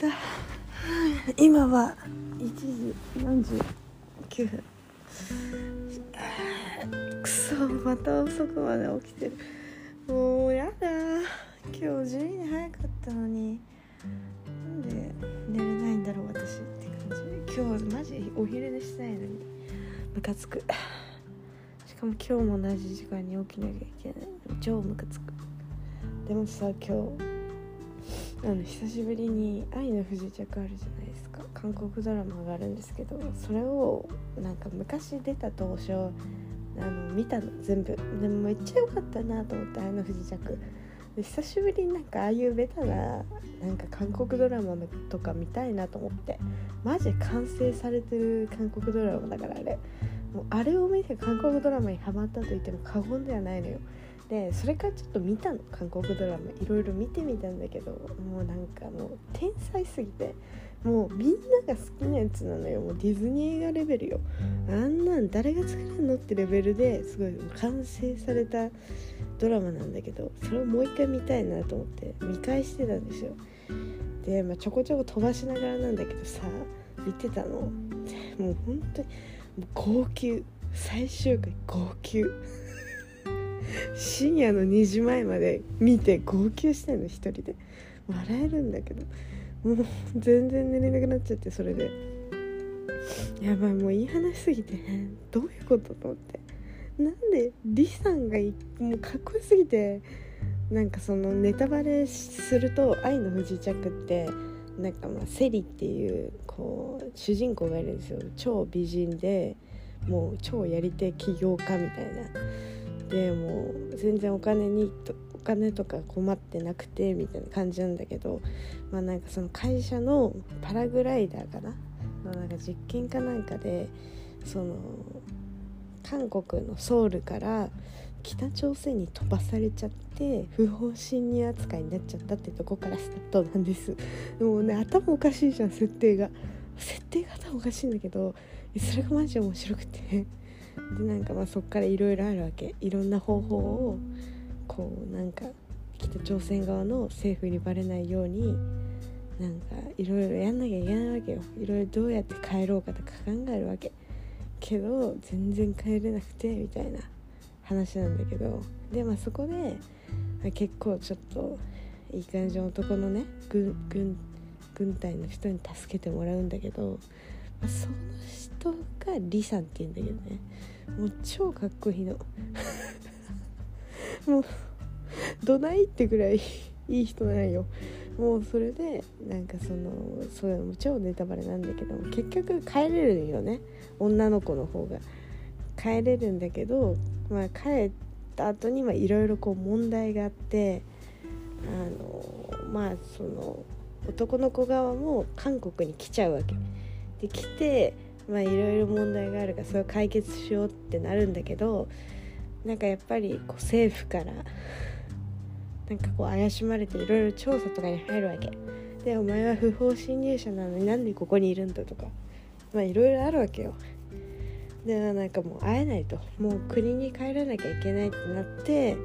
だ。今は1時49分。くそまた遅くまで起きてる。もうやだ。今日地味に早かったのに。なんで寝れないんだろう私って感じ。今日マジお昼寝したいのに。ムカつく。しかも今日も同じ時間に起きなきゃいけない。超ムカつく。でもさ今日あの久しぶりに「愛の不時着」あるじゃないですか。韓国ドラマがあるんですけどそれをなんか昔出た当初あの見たの全部。でもめっちゃ良かったなと思って「愛の不時着」で久しぶりになんかああいうベタななんか韓国ドラマとか見たいなと思ってマジ完成されてる韓国ドラマだからあれ。もうあれを見て韓国ドラマにハマったと言っても過言ではないのよ。でそれからちょっと見たの。韓国ドラマ。いろいろ見てみたんだけどもうなんかもう天才すぎて。もうみんなが好きなやつなのよ。もうディズニー映画レベルよ。あんなん誰が作れるのってレベルですごい完成されたドラマなんだけどそれをもう一回見たいなと思って見返してたんですよ。で、まあ、ちょこちょこ飛ばしながらなんだけどさ見てたの。もう本当に号泣。最終回号泣深夜の2時前まで見て号泣してんの一人で。笑えるんだけど。もう全然寝れなくなっちゃってそれで。やばいもう言い話すぎてどういうことと思って。なんでリさんがもうかっこよすぎてなんかそのネタバレすると「愛の不時着」ってなんかまあセリっていうこう主人公がいるんですよ。超美人でもう超やり手起業家みたいな。でもう全然お金にお金とか困ってなくてみたいな感じなんだけどまあなんかその会社のパラグライダーかな？のなんか実験かなんかでその韓国のソウルから北朝鮮に飛ばされちゃって不法侵入扱いになっちゃったってとこからスタートなんです。でもうね頭おかしいじゃん設定が。設定が頭おかしいんだけどそれがマジ面白くて。でなんかまあそっからいろいろあるわけ。いろんな方法をこうなんか北朝鮮側の政府にバレないようになんかいろいろやんなきゃいけないわけよ。いろいろどうやって帰ろうかとか考えるわけ。けど全然帰れなくてみたいな話なんだけど。でまあそこで、結構ちょっといい感じの男のね軍軍軍隊の人に助けてもらうんだけど、その人がリさんって言うんだけどね。もう超かっこいいの。もうどないってぐらいいい人なんよ。もうそれでなんかそのそれも超ネタバレなんだけど結局帰れるよね。女の子の方が。帰れるんだけど、まあ、帰った後にいろいろこう問題があってあのまあその男の子側も韓国に来ちゃうわけ。で来てまあいろいろ問題があるからそれを解決しようってなるんだけどなんかやっぱりこう政府からなんかこう怪しまれていろいろ調査とかに入るわけ。でお前は不法侵入者なのになんでここにいるんだとかまあいろいろあるわけよ。でなんかもう会えないと。もう国に帰らなきゃいけないってなって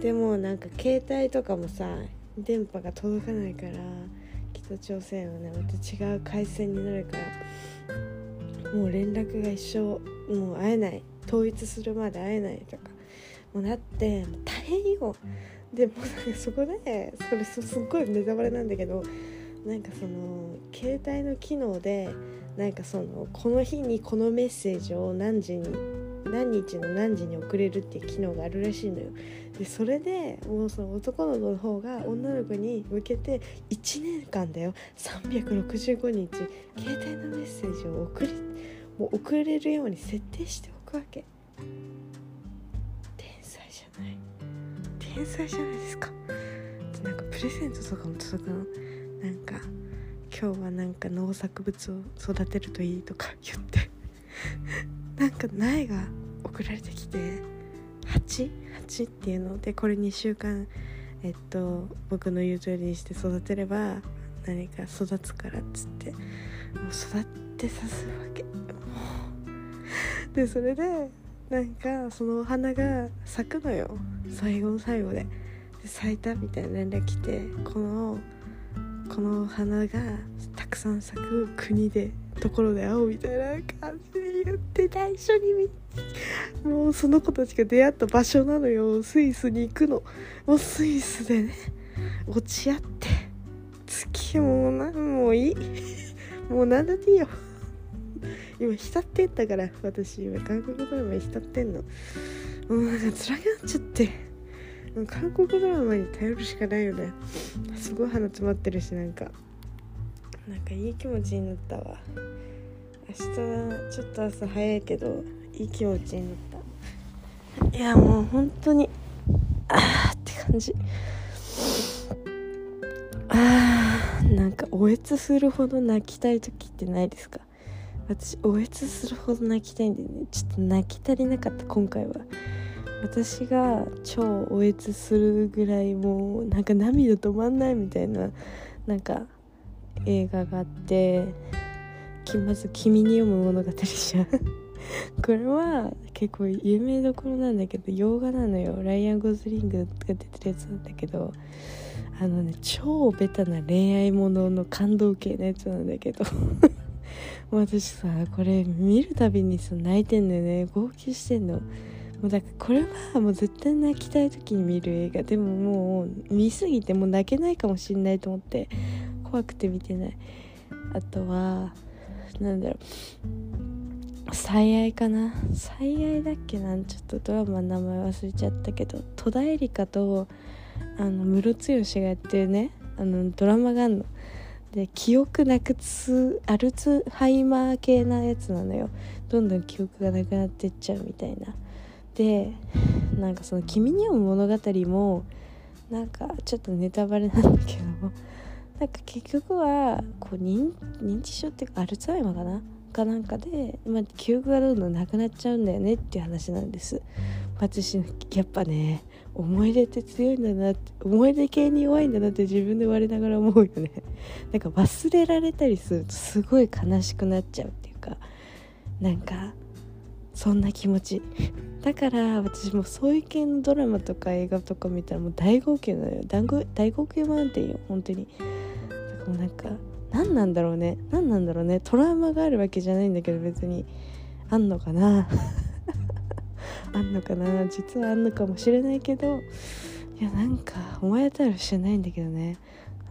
でもなんか携帯とかもさ電波が届かないから北朝鮮はねまた違う回線になるからもう連絡が一生もう会えない統一するまで会えないとかもうなって大変よ。でもなんかそこでそれすっごいネタバレなんだけどなんかその携帯の機能でなんかそのこの日にこのメッセージを何時に何日の何時に送れるっていう機能があるらしいのよ。でそれでもうその男の子の方が女の子に向けて1年間だよ。365日携帯のメッセージを送りもう送れるように設定しておくわけ。天才じゃない。天才じゃないですか。なんかプレゼントとかも届くのなんか今日はなんか農作物を育てるといいとか言って。なんか苗が。送られてきて 8? 8っていうのでこれ2週間えっと僕の言う通りにして育てれば何か育つからっつってもう育ってさすわけ。でそれでなんかそのお花が咲くのよ。最後の最後で。で咲いたみたいな連絡来てこのこの花がたくさん咲く国で。ところで会おうみたいな感じで言ってた一緒にもうその子たちが出会った場所なのよ。スイスに行くの。もうスイスでね落ち合って。月もう何もいい。もう何だっていいよ。今浸ってったから私今韓国ドラマに浸ってんの。もうなんか辛くなっちゃって。韓国ドラマに頼るしかないよね。すごい鼻詰まってるしなんか。なんかいい気持ちになったわ。明日ちょっと朝早いけどいい気持ちになった。いやもう本当にあーって感じ。あーなんかおえつするほど泣きたい時ってないですか？私おえつするほど泣きたいんでね。ちょっと泣き足りなかった今回は。私が超おえつするぐらいもうなんか涙止まんないみたいななんか映画があってまず「君に読む物語」じゃん。これは結構有名どころなんだけど洋画なのよ。ライアン・ゴズリングが出てるやつなんだけどあのね超ベタな恋愛ものの感動系のやつなんだけど。私さこれ見るたびにさ泣いてんのよね。号泣してんの。もうだからこれはもう絶対泣きたい時に見る映画。でももう見すぎてもう泣けないかもしんないと思って。怖くて見てない。あとはなんだろう。最愛かな。最愛だっけな。ちょっとドラマの名前忘れちゃったけど。戸田恵梨香とあのムロツヨシがやってるね。あのドラマがあるの。で記憶なくすアルツハイマー系なやつなのよ。どんどん記憶がなくなってっちゃうみたいな。でなんかその「君に読む物語も」なんかちょっとネタバレなんだけど。なんか結局はこう認知症っていうかアルツハイマーかなかなんかで、まあ、記憶がどんどんなくなっちゃうんだよねっていう話なんです。私やっぱね思い出って強いんだなって思い出系に弱いんだなって自分で我ながら思うよね。なんか忘れられたりするとすごい悲しくなっちゃうっていうかなんかそんな気持ち。だから私もそういう系のドラマとか映画とか見たらもう大号泣なのよ。大号泣マウンテンよ本当に。もうなんか何なんだろうね。何なんだろうね。トラウマがあるわけじゃないんだけど別に。あんのかな。あんのかな。実はあんのかもしれないけど。いやなんか思い当たるしないんだけどね。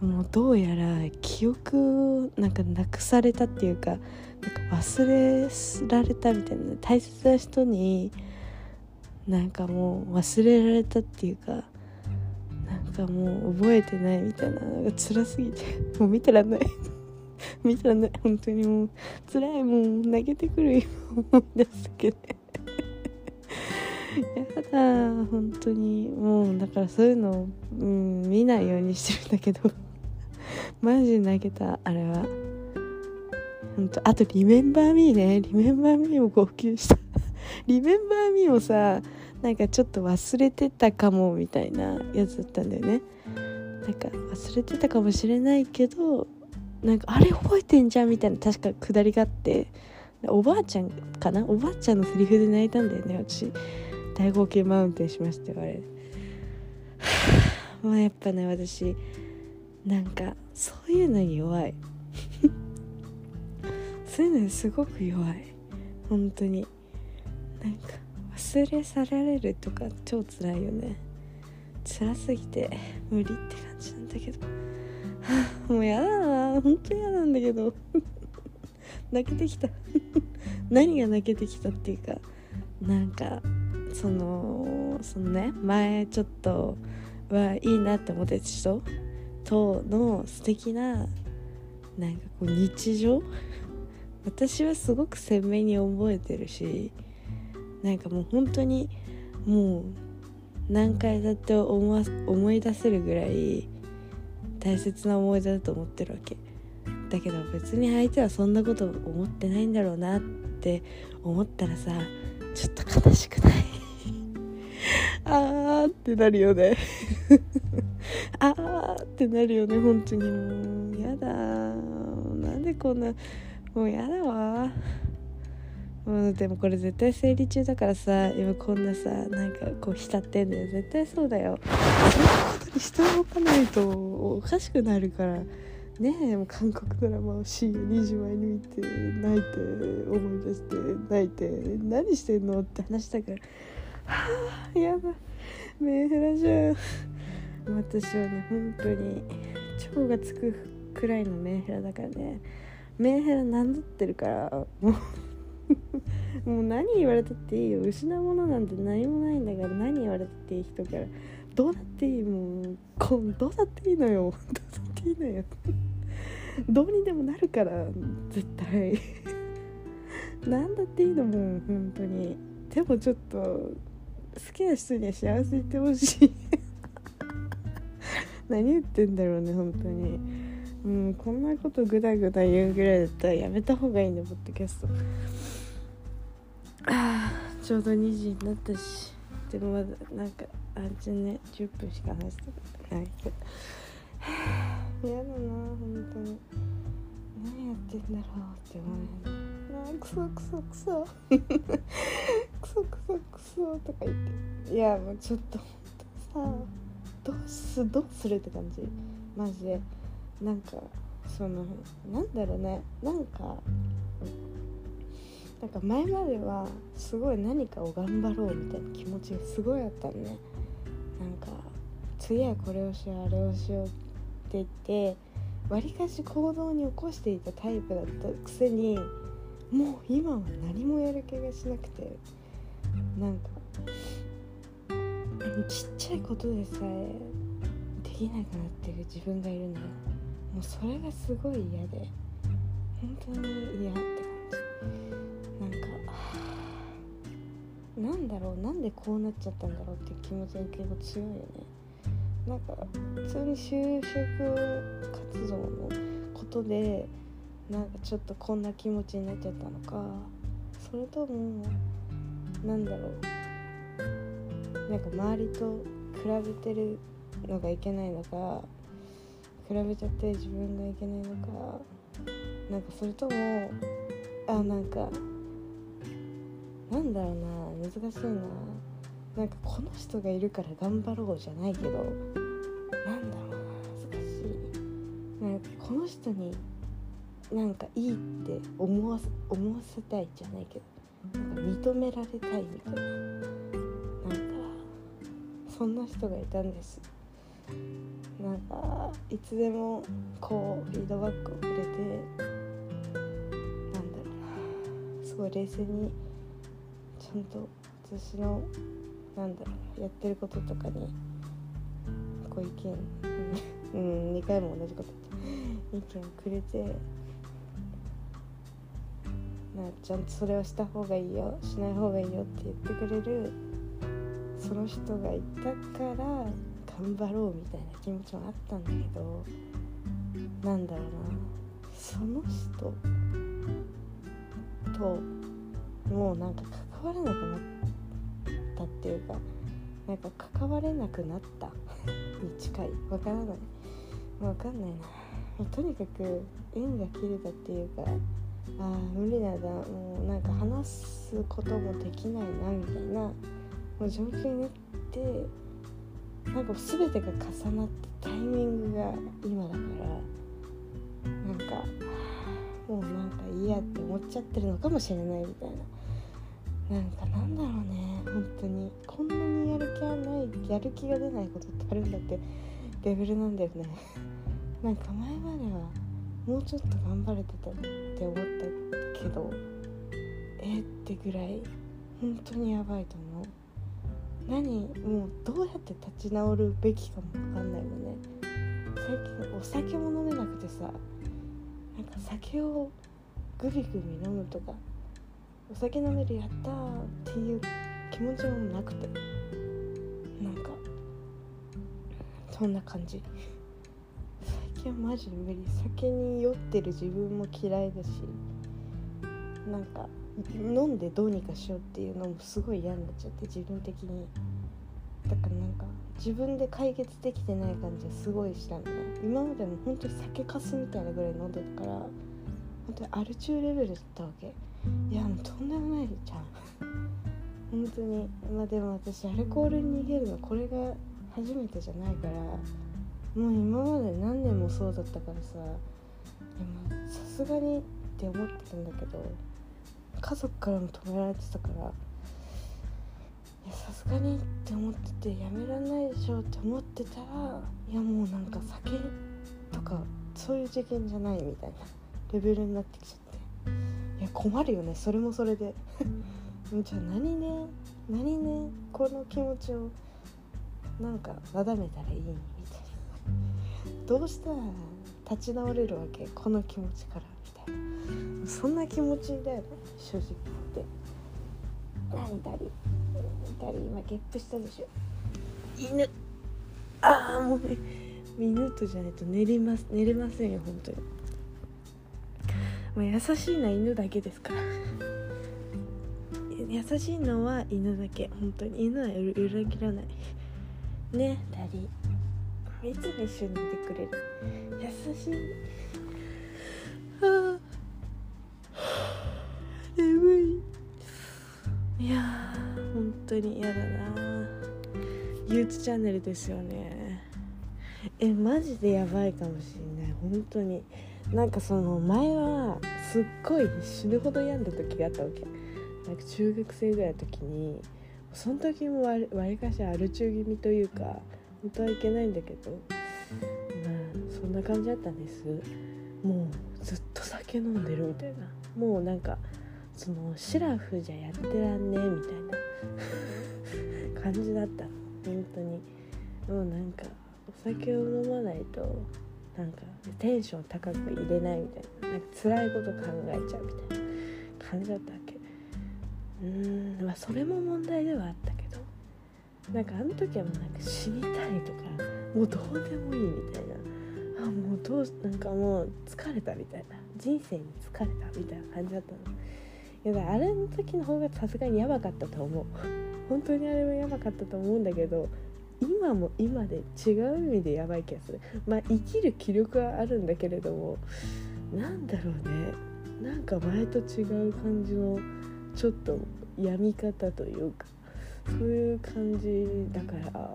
もうどうやら記憶なんかなくされたっていうかなんか忘れられたみたいな大切な人になんかもう忘れられたっていうかかもう覚えてないみたいなのが辛すぎて もう見てらんない。見てらんない。本当にもう辛いもう泣けてくるよ思い出すだけで やだ本当にもうだからそういうのを、うん、見ないようにしてるんだけど。マジで泣けたあれは。本当あと「リメンバー・ミー」ね「リメンバー・ミー」も号泣した。リメンバー・ミーもさなんかちょっと忘れてたかもみたいなやつだったんだよね。なんか忘れてたかもしれないけどなんかあれ覚えてんじゃんみたいな確かくだりがあっておばあちゃんかな？おばあちゃんのセリフで泣いたんだよね私。大号泣マウンテンしましたよあれ。もうやっぱね私なんかそういうのに弱い。そういうのに すごく弱い。本当に。なんか忘れ去られるとか超辛いよね。辛すぎて無理って感じなんだけど。もうやだな本当嫌なんだけど。泣けてきた。何が泣けてきたっていうかなんかそのそのね前ちょっとはいいなって思ってた人。との素敵ななんかこう日常。私はすごく鮮明に覚えてるしなんかもう本当にもう何回だって思思い出せるぐらい大切な思い出だと思ってるわけ。だけど別に相手はそんなこと思ってないんだろうなって思ったらさちょっと悲しくない？あーってなるよね。あーってなるよね本当に。もうやだなんでこんなもうやだわもうでもこれ絶対生理中だからさ今こんなさなんかこう浸ってんだよ。絶対そうだよ。そんなことにしておかないとおかしくなるから。ねえもう韓国ドラマを深夜2時前に見て泣いて思い出して泣いて何してんのって話したから。はあやだメンヘラじゃん。私はね本当に超がつくくらいのメンヘラだからね。メンヘラ名乗ってるからもう。もう何言われたっていいよ。失うものなんて何もないんだから何言われたっていい人から。どうだっていいもうこんどうだっていいのよ。どうだっていいのよ。どうにでもなるから絶対。何だっていいのもん本当に。でもちょっと好きな人には幸せいてほしい。何言ってんだろうね本当に。もうこんなことグダグダ言うぐらいだったらやめた方がいいねポッドキャスト。あちょうど2時になったしでもまだなんかあじゃね10分しか話してないけど。嫌だな本当に。何やってんだろうって思う。よねなクソクソクソ。クソクソクソとか言って。いやもうちょっと本当さどうすどうするって感じ。マジで。なんかそのなんだろうね。なんかなんか前まではすごい何かを頑張ろうみたいな気持ちがすごいあったのね。なんか次はこれをしようあれをしようって言ってわりかし行動に起こしていたタイプだったくせにもう今は何もやる気がしなくてなんかちっちゃいことでさえできなくなってる自分がいるのよ。もうそれがすごい嫌で本当に嫌って感じ。なんかなんだろうなんでこうなっちゃったんだろうっていう気持ちが結構強いよね。なんか普通に就職活動のことでなんかちょっとこんな気持ちになっちゃったのかそれともなんだろう。なんか周りと比べてるのがいけないのか比べちゃって自分がいけないのかなんかそれともあなんかなんだろうな難しいな。なんかこの人がいるから頑張ろうじゃないけどなんだろうな難しい。なんかこの人になんかいいって思わ思わせたいじゃないけどなんか認められたいみたいな。なんかそんな人がいたんです。なんかいつでもこうフィードバックをくれてなんだろうなすごい冷静にゃんと私のなんだろうやってることとかにご意見うん 2回も同じこと意見をくれてなちゃんとそれをした方がいいよしない方がいいよって言ってくれるその人がいたから頑張ろうみたいな気持ちもあったんだけどなんだろうなその人ともうなんかわらなくなったっていうかなんか関われなくなったに近い。わからない。わかんないな。とにかく縁が切れたっていうかああ無理な。んだもうなんか話すこともできないなみたいなもう状況になってなんか全てが重なってタイミングが今だからなんかもうなんか嫌って思っちゃってるのかもしれないみたいな。なんかなんだろうね。本当にこんなにやる気はないやる気が出ないことってあるんだって。レベルなんだよね。なんか前まではもうちょっと頑張れてたって思ったけどえー、ってぐらい本当にやばいと思う。何もうどうやって立ち直るべきかも分かんないもんね。最近お酒も飲めなくてさなんか酒をグビグビ飲むとかお酒飲めるやったーっていう気持ちもなくて。なんかそんな感じ。最近はマジ無理。酒に酔ってる自分も嫌いだしなんか飲んでどうにかしようっていうのもすごい嫌になっちゃって自分的に。だからなんか自分で解決できてない感じがすごいしたのね。今までも本当に酒かすみたいなぐらい飲んでたから本当にアル中レベルだったわけ。いやもうとんでもないじゃん。本当に。まあでも私アルコールに逃げるのこれが初めてじゃないから。もう今まで何年もそうだったからさ。でもさすがにって思ってたんだけど。家族からも止められてたから。さすがにって思っててやめられないでしょって思ってたら。いやもうなんか酒とかそういう事件じゃないみたいなレベルになってきちゃって。いや困るよね。それもそれで。じゃあ何ね？何ね？この気持ちをなんかなだめたらいいみたいな。どうしたら立ち直れるわけ？この気持ちから。みたいな。そんな気持ちだよね。正直言って。何だりだり今ゲップしたでしょ。犬。ああもうね。犬とじゃないと寝れます寝れませんよ本当にまあ、優しいのは犬だけですから。優しいのは犬だけ。本当に。犬は裏切らない。ねダリいつも一緒にいてくれる。優しい。は あ眠い。いや本当に嫌だな。憂鬱チャンネルですよね。えマジでやばいかもしんない。本当に。なんかその前はすっごい死ぬほど病んだ時があったわけ。なんか中学生ぐらいの時にその時もわりかしアル中気味というか本当はいけないんだけどまあそんな感じだったんです。もうずっと酒飲んでるみたいな。もうなんかそのシラフじゃやってらんねえみたいな。感じだった本当に。もうなんかお酒を飲まないとなんかテンション高く入れないみたいななんか辛いこと考えちゃうみたいな感じだったわけ。うーんまあそれも問題ではあったけど。なんかあの時はもうなんか死にたいとかもうどうでもいいみたいなあもうどうなんかもう疲れたみたいな。人生に疲れたみたいな感じだったの。いやだあれの時の方がさすがにやばかったと思う。本当にあれはやばかったと思うんだけど今も今で違う意味でやばい気がする。まあ生きる気力はあるんだけれどもなんだろうね。なんか前と違う感じのちょっと病み方というかそういう感じだから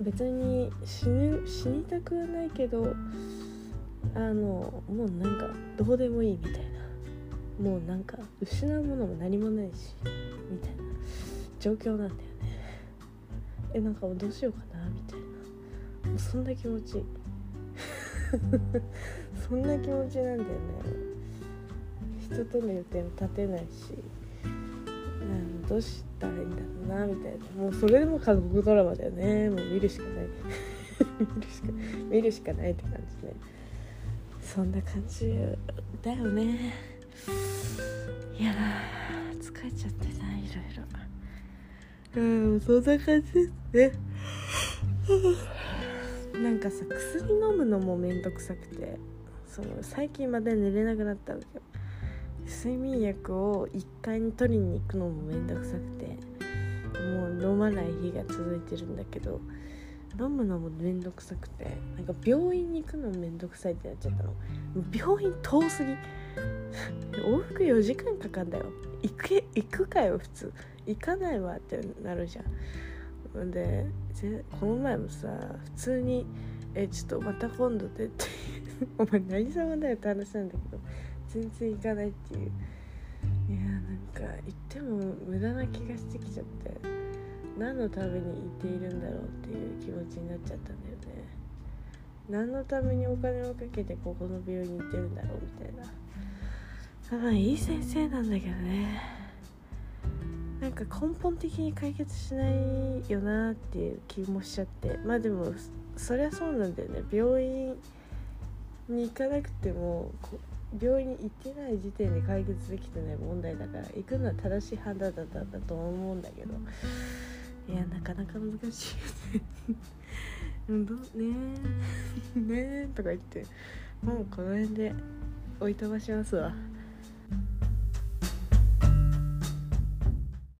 別に死ぬ死にたくはないけどあのもうなんかどうでもいいみたいな。もうなんか失うものも何もないしみたいな状況なんだよえなんかどうしようかなみたいな。もうそんな気持ち。そんな気持ちなんだよね。人との予定も立てないしうんどうしたらいいんだろうなみたいな。もうそれでも家族ドラマだよね。もう見るしかない。見るしか見るしかないって感じね。そんな感じだよね。いや疲れちゃってないろいろ。うんそんな感じですね。なんかさ薬飲むのもめんどくさくてその最近まで寝れなくなったわけよ睡眠薬を1階に取りに行くのもめんどくさくてもう飲まない日が続いてるんだけど飲むのもめんどくさくてなんか病院に行くのもめんどくさいってなっちゃったの。病院遠すぎ。往復4時間かかんだよ。行く行くかよ普通。行かないわってなるじゃん。でこの前もさ普通に「えちょっとまた今度で」って お前何様だよって話なんだけど。全然行かないっていう。いやなんか行っても無駄な気がしてきちゃって。何のために行っているんだろうっていう気持ちになっちゃったんだよね。何のためにお金をかけてここの病院に行ってるんだろうみたいな。まあいい先生なんだけどね。なんか根本的に解決しないよなっていう気もしちゃって。まあでもそりゃそうなんだよね。病院に行かなくても病院に行ってない時点で解決できてない問題だから行くのは正しい判断だったんだと思うんだけど。いやなかなか難しいよね。どねえねえとか言って。もうこの辺でおいとましますわ。